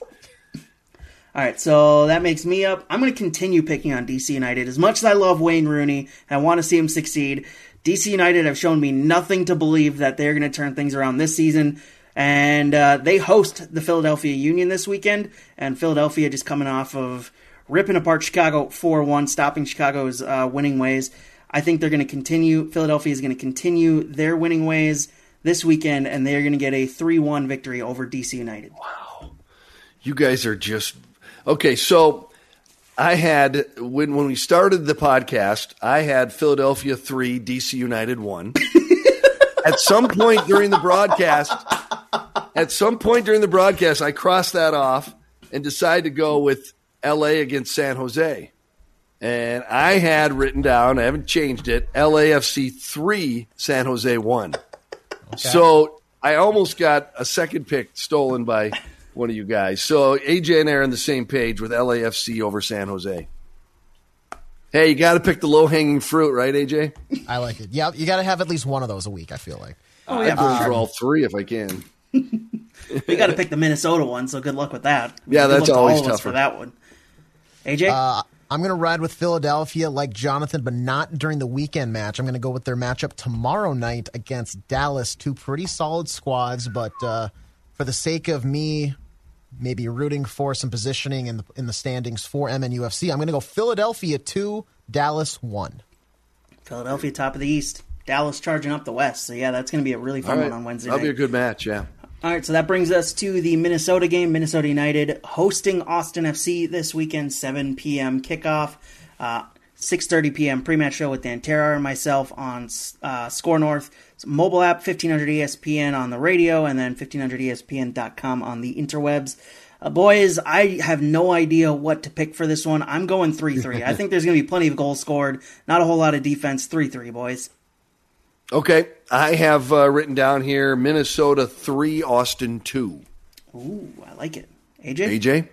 All right, so that makes me up. I'm going to continue picking on DC United. As much as I love Wayne Rooney and I want to see him succeed, DC United have shown me nothing to believe that they're going to turn things around this season. And uh, they host the Philadelphia Union this weekend, and Philadelphia just coming off of ripping apart Chicago 4 1, stopping Chicago's uh, winning ways. I think they're going to continue, Philadelphia is going to continue their winning ways this weekend, and they're going to get a 3 1 victory over DC United. Wow. You guys are just okay. So I had when when we started the podcast, I had Philadelphia three, DC United one. at some point during the broadcast, at some point during the broadcast, I crossed that off and decided to go with LA against San Jose. And I had written down, I haven't changed it, LAFC 3, San Jose 1. So I almost got a second pick stolen by one of you guys. So AJ and I are on the same page with LAFC over San Jose. Hey, you got to pick the low hanging fruit, right, AJ? I like it. Yeah, you got to have at least one of those a week. I feel like. Oh I'd yeah, go for for all three if I can. We got to pick the Minnesota one, so good luck with that. Yeah, Good that's luck to always all tougher. for that one. AJ, Uh, I'm going to ride with Philadelphia like Jonathan, but not during the weekend match. I'm going to go with their matchup tomorrow night against Dallas. Two pretty solid squads, but uh, for the sake of me maybe rooting for some positioning in the, in the standings for MNUFC, I'm going to go Philadelphia 2, Dallas 1. Philadelphia top of the East, Dallas charging up the West. So yeah, that's going to be a really fun right. one on Wednesday That'll night. be a good match, yeah. All right, so that brings us to the Minnesota game. Minnesota United hosting Austin FC this weekend, 7 p.m. kickoff. Uh, 6.30 p.m. pre-match show with Dan Terrar and myself on uh, Score North. Mobile app, 1500 ESPN on the radio, and then E 1500ESPN.com on the interwebs. Uh, boys, I have no idea what to pick for this one. I'm going 3-3. I think there's going to be plenty of goals scored. Not a whole lot of defense. 3-3, boys. Okay, I have uh, written down here Minnesota 3, Austin 2. Ooh, I like it. AJ? AJ?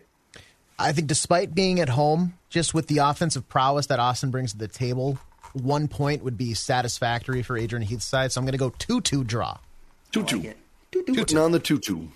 I think despite being at home, just with the offensive prowess that Austin brings to the table, one point would be satisfactory for Adrian Heath's side. So I'm going to go 2 2 draw. 2 I 2. like it. Doo-doo. Tootin' on the 2 2.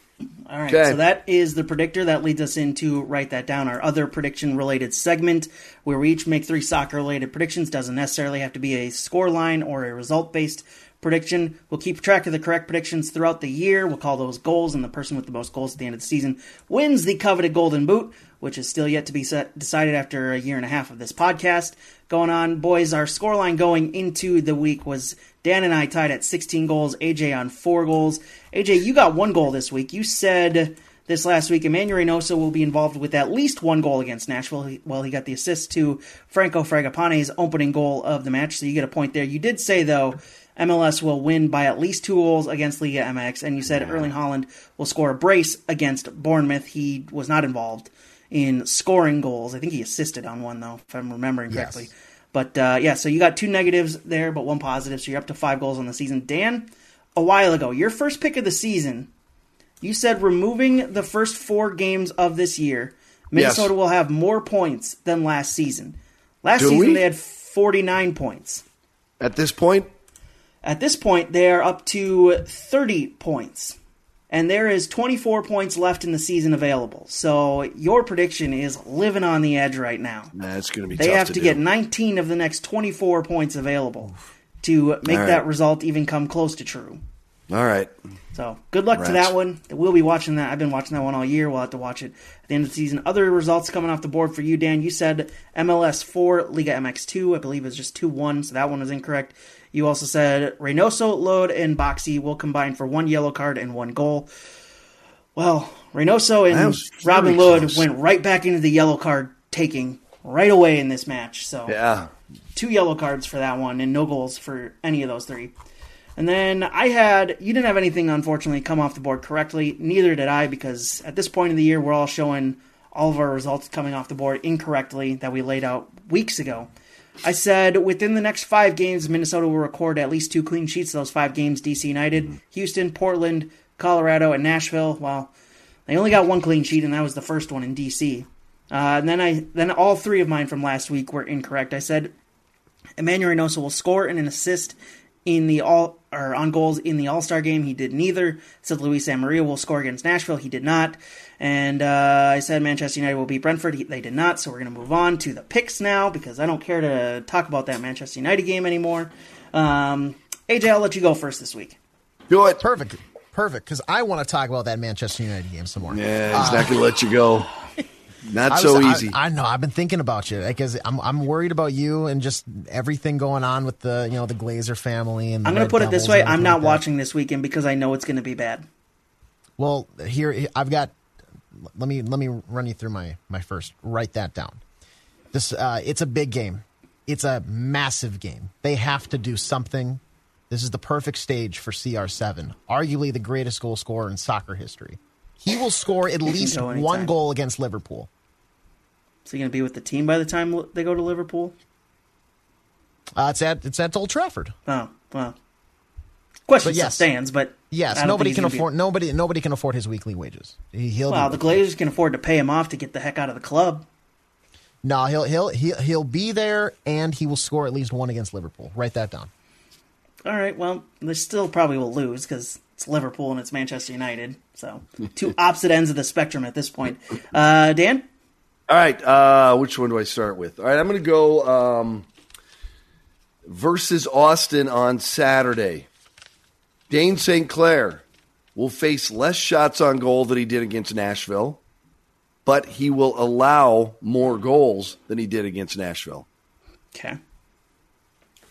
All right, Okay. so that is the predictor. That leads us into write that down. Our other prediction related segment, where we each make three soccer related predictions. Doesn't necessarily have to be a score line or a result based prediction. We'll keep track of the correct predictions throughout the year. We'll call those goals, and the person with the most goals at the end of the season wins the coveted Golden Boot, which is still yet to be set, decided after a year and a half of this podcast going on. Boys, our scoreline going into the week was Dan and I tied at 16 goals, AJ on four goals. AJ, you got one goal this week. You said this last week Emmanuel Reynoso will be involved with at least one goal against Nashville. He- Well, he got the assist to Franco Fragapane's opening goal of the match, so you get a point there. You did say, though, MLS will win by at least two goals against Liga MX, and you said Erling Haaland will score a brace against Bournemouth. He was not involved in scoring goals. I think he assisted on one, though, if I'm remembering Yes. correctly. But uh, yeah, so you got two negatives there, but one positive, so you're up to five goals on the season. Dan, a while ago, your first pick of the season, you said removing the first four games of this year, Minnesota Yes. will have more points than last season. Last Do season we? they had 49 points. At this point, At this point, they are up to 30 points. And there is 24 points left in the season available. So your prediction is living on the edge right now. that's going to be They have to, to, get 19 of the next 24 points available to make All that result even come close to true. All right. So good luck to that one. We'll be watching that. I've been watching that one all year. We'll have to watch it at the end of the season. Other results coming off the board for you, Dan. You said MLS four, Liga MX two. I believe it's just two one, so that one was incorrect. You also said Reynoso, Lod, and Boxy will combine for one yellow card and one goal. Well, Reynoso and Robin Lod close. went right back into the yellow card taking right away in this match. So Yeah. two yellow cards for that one and no goals for any of those three. And then I had you didn't have anything unfortunately come off the board correctly. Neither did I because at this point in the year we're all showing all of our results coming off the board incorrectly that we laid out weeks ago. I said within the next five games, Minnesota will record at least two clean sheets. Those five games: DC United, Houston, Portland, Colorado, and Nashville. Well, they only got one clean sheet, and that was the first one in DC. Uh, and then I then all three of mine from last week were incorrect. I said Emmanuel Reynoso will score and an assist in the all or on goals in the All Star game. He did neither. Said Luis Amarilla will score against Nashville. He did not. And uh, I said Manchester United will beat Brentford. He, they did not. So we're going to move on to the picks now because I don't care to talk about that Manchester United game anymore. Um, AJ, I'll let you go first this week. Do it. Perfect. Perfect. Because I want to talk about that Manchester United game some more. Yeah, he's not going to let you go. Not I so was- I- easy. I, know. I've been thinking about you because I'm I'm worried about you and just everything going on with the you know the Glazer family and. The I'm going to put it this way: I'm not like that. watching this weekend because I know it's going to be bad. Well, here I've got. Let me let me run you through my my first. Write that down. This uh, it's a big game. It's a massive game. They have to do something. This is the perfect stage for CR7, arguably the greatest goal scorer in soccer history. He will score at least go one goal against Liverpool. Is he going to be with the team by the time they go to Liverpool? Uh, it's at it's at Old Trafford. Oh, well. Question But yes. stands, but Yes, nobody can gonna be- afford nobody nobody can afford his weekly wages. He, he'll Well, the Glazers can afford to pay him off to get the heck out of the club. no, he'll he'll he'll he'll be there and he will score at least one against Liverpool. Write that down. All right, well, they still probably will lose because it's Liverpool and it's Manchester United. So, two opposite ends of the spectrum at this point. Uh, Dan? All right, uh, which one do I start with? All right, I'm going to go um, versus Austin on Saturday. Dayne St. Clair will face less shots on goal than he did against Nashville, but he will allow more goals than he did against Nashville. Okay.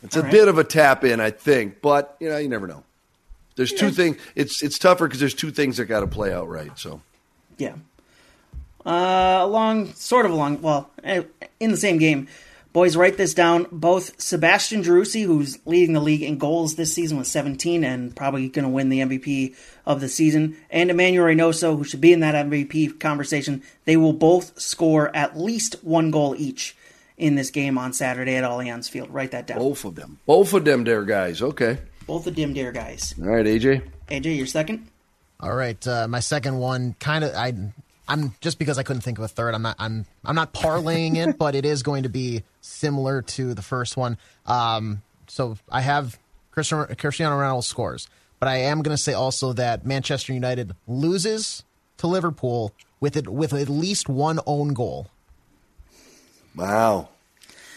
It's a All right. bit of a tap in, I think, but you know, you never know. There's two things. It's it's tougher because there's two things that got to play out right. So Yeah. Uh, along, sort of along, well, eh, in the same game. Boys, write this down. Both Sebastian Driussi, who's leading the league in goals this season with 17 and probably going to win the MVP of the season, and Emmanuel Reynoso, who should be in that MVP conversation, they will both score at least one goal each in this game on Saturday at Allianz Field. Write that down. both of them, both of them, there, guys. Okay. Both of them, dear guys. All right, AJ. AJ, your second? All right, uh, my second one kind of I I'm just because I couldn't think of a third. I'm not I'm I'm not parlaying it, but it is going to be similar to the first one. Um, so I have Cristiano, Cristiano Ronaldo scores, but I am going to say also that Manchester United loses to Liverpool with it with at least one own goal. Wow.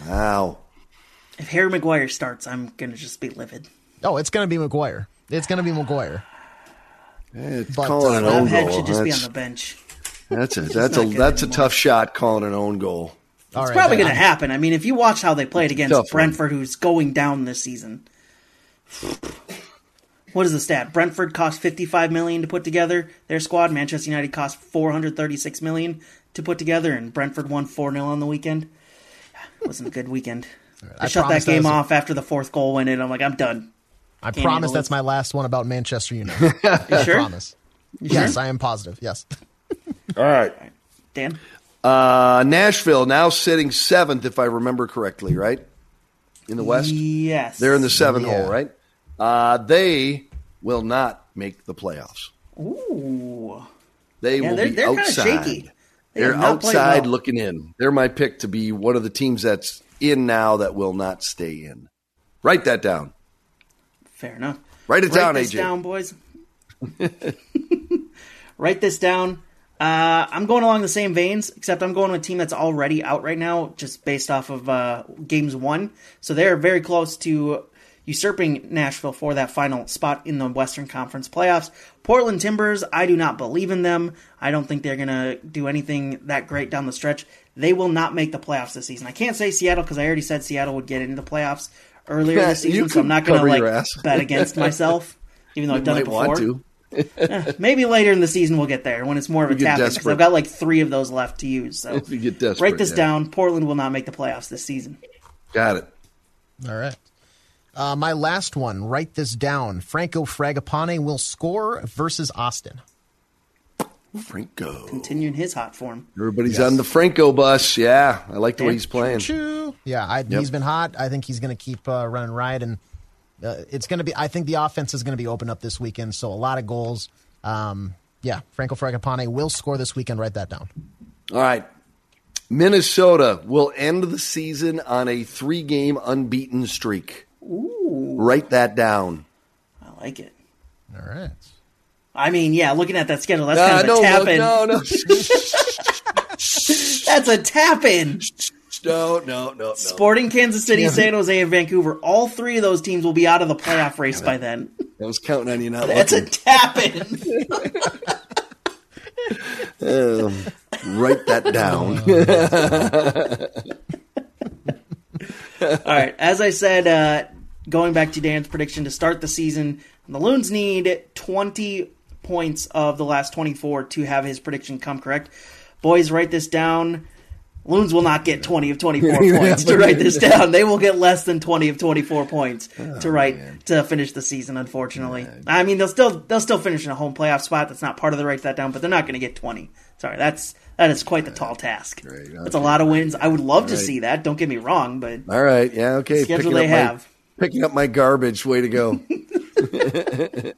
Wow. If Harry Maguire starts, I'm going to just be livid. Oh, it's going to be Maguire. It's going to be Maguire. It's But, calling uh, an own Head goal. should just be on That's, the bench. that's a that's a not good that's a tough shot calling an own goal. All It's right, probably going to happen. I mean, if you watch how they played tough against one. Brentford, who's going down this season. What is the stat? Brentford cost 55 million to put together their squad. Manchester United cost 436 million to put together, and Brentford won 4 0 on the weekend. It Wasn't a good weekend. I, I shut that promise that game a- off after the fourth goal went in. I'm like, I'm done. I Can't promise that's my last one about Manchester United. You I sure? promise. Yes, I am positive. Yes. All right. Dan? Uh, Nashville now sitting seventh, if I remember correctly, right? In the West, Yes. they're in the seventh Yeah. hole, right? Uh, they will not make the playoffs. Ooh. They Yeah, will they're, be they're kind of outside. shaky. They They're have not played outside well. looking in. They're my pick to be one of the teams that's in now that will not stay in. Write that down. Fair enough. Write it down, this AJ. down, boys. Write this down. Uh, I'm going along the same veins, except I'm going with a team that's already out right now, just based off of uh, games won. So they're very close to usurping Nashville for that final spot in the Western Conference playoffs. Portland Timbers, I do not believe in them. I don't think they're going to do anything that great down the stretch. They will not make the playoffs this season. I can't say Seattle because I already said Seattle would get into the playoffs earlier Yeah, this you season, so I'm not going to like bet against myself, even though I've done Might it before. want to. Maybe later in the season we'll get there when it's more of a You get tap because desperate. I've got like three of those left to use. So If you get desperate, write this yeah. down. Portland will not make the playoffs this season. Got it. All right. Uh, my last one. Write this down. Franco Fragapane will score versus Austin. Franco. Continuing his hot form. Everybody's Yes. on the Franco bus. Yeah, I like the way he's playing. Choo. Yeah, I, he's been hot. I think he's going to keep uh, running right, and uh, it's going to be. I think the offense is going to be open up this weekend, so a lot of goals. Um, yeah, Franco Fragapane will score this weekend. Write that down. All right. Minnesota will end the season on a three game unbeaten streak. Ooh, Write that down. I like it. All right. I mean, yeah, looking at that schedule, that's Uh, kind of no, a tap in. no, no, That's a tap in. no, no, no, no. Sporting Kansas City, San Jose, and Vancouver. All three of those teams will be out of the playoff race by then. I was counting on you not That's a tap in. Um, write that down. All right. As I said, uh, going back to Dan's prediction to start the season, the Loons need 20 points of the last 24 to have his prediction come correct. Boys, write this down. Loons will not get 20 of 24 points to write this down. They will get less than 20 of 24 points Oh, to write to finish the season. Unfortunately, I mean they'll still they'll still finish in a home playoff spot. That's not part of the write that down, but they're not going to get 20. Sorry, that's that is quite the tall task. Right, That's a lot of wins. I would love to Right. see that. Don't get me wrong, but All right. Yeah. Okay. Schedule Picking they up my- have. picking up my garbage. Way to go. the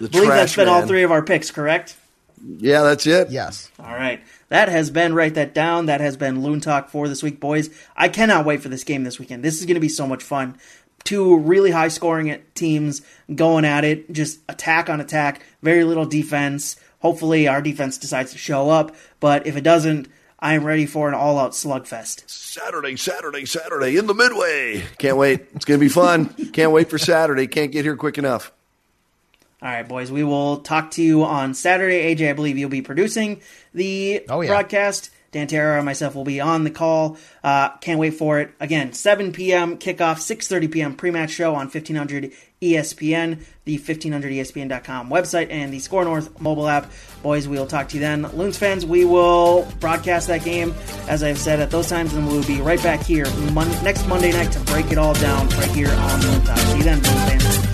I believe that's trash been all three of our picks, correct? Yeah, that's it. Yes. All right. That has been Write That Down. That has been Loon Talk for this week, boys. I cannot wait for this game this weekend. This is going to be so much fun. Two really high scoring teams going at it, just attack on attack, very little defense. Hopefully, our defense decides to show up, but if it doesn't, I am ready for an all out slugfest. Saturday, Saturday, Saturday in the midway. Can't wait. It's going to be fun. Can't wait for Saturday. Can't get here quick enough. All right, boys. We will talk to you on Saturday. AJ, I believe you'll be producing the Oh, yeah. broadcast. Dan Terra and myself will be on the call. Uh, can't wait for it. Again, 7 p.m. kickoff, 6.30 p.m. pre-match show on 1500 ESPN, the E 1500ESPN.com website, and the Score North mobile app. Boys, we will talk to you then. Loons fans, we will broadcast that game, as I've said at those times, and we'll be right back here mon- next Monday night to break it all down right here on Loon Talk. See you then, Loons fans.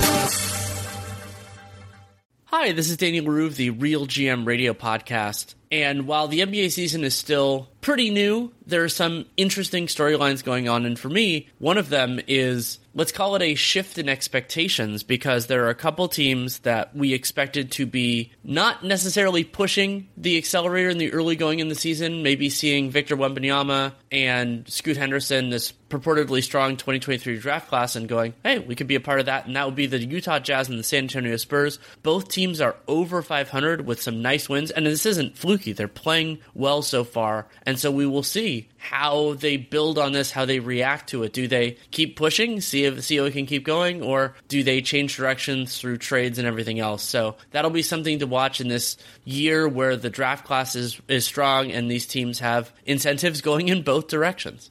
Hi, this is Danny Leroux of the Real GM Radio Podcast. And while the NBA season is still pretty new, there are some interesting storylines going on. And for me, one of them is let's call it a shift in expectations because there are a couple teams that we expected to be not necessarily pushing the accelerator in the early going in the season, maybe seeing Victor Wembanyama and Scoot Henderson, this purportedly strong 2023 draft class, and going, hey, we could be a part of that. And that would be the Utah Jazz and the San Antonio Spurs. Both teams are over 500 with some nice wins. And this isn't fluky, they're playing well so far. And so we will see how they build on this, how they react to it. Do they keep pushing, see if see if it can keep going, or do they change directions through trades and everything else? So that'll be something to watch in this year where the draft class is, is strong and these teams have incentives going in both directions.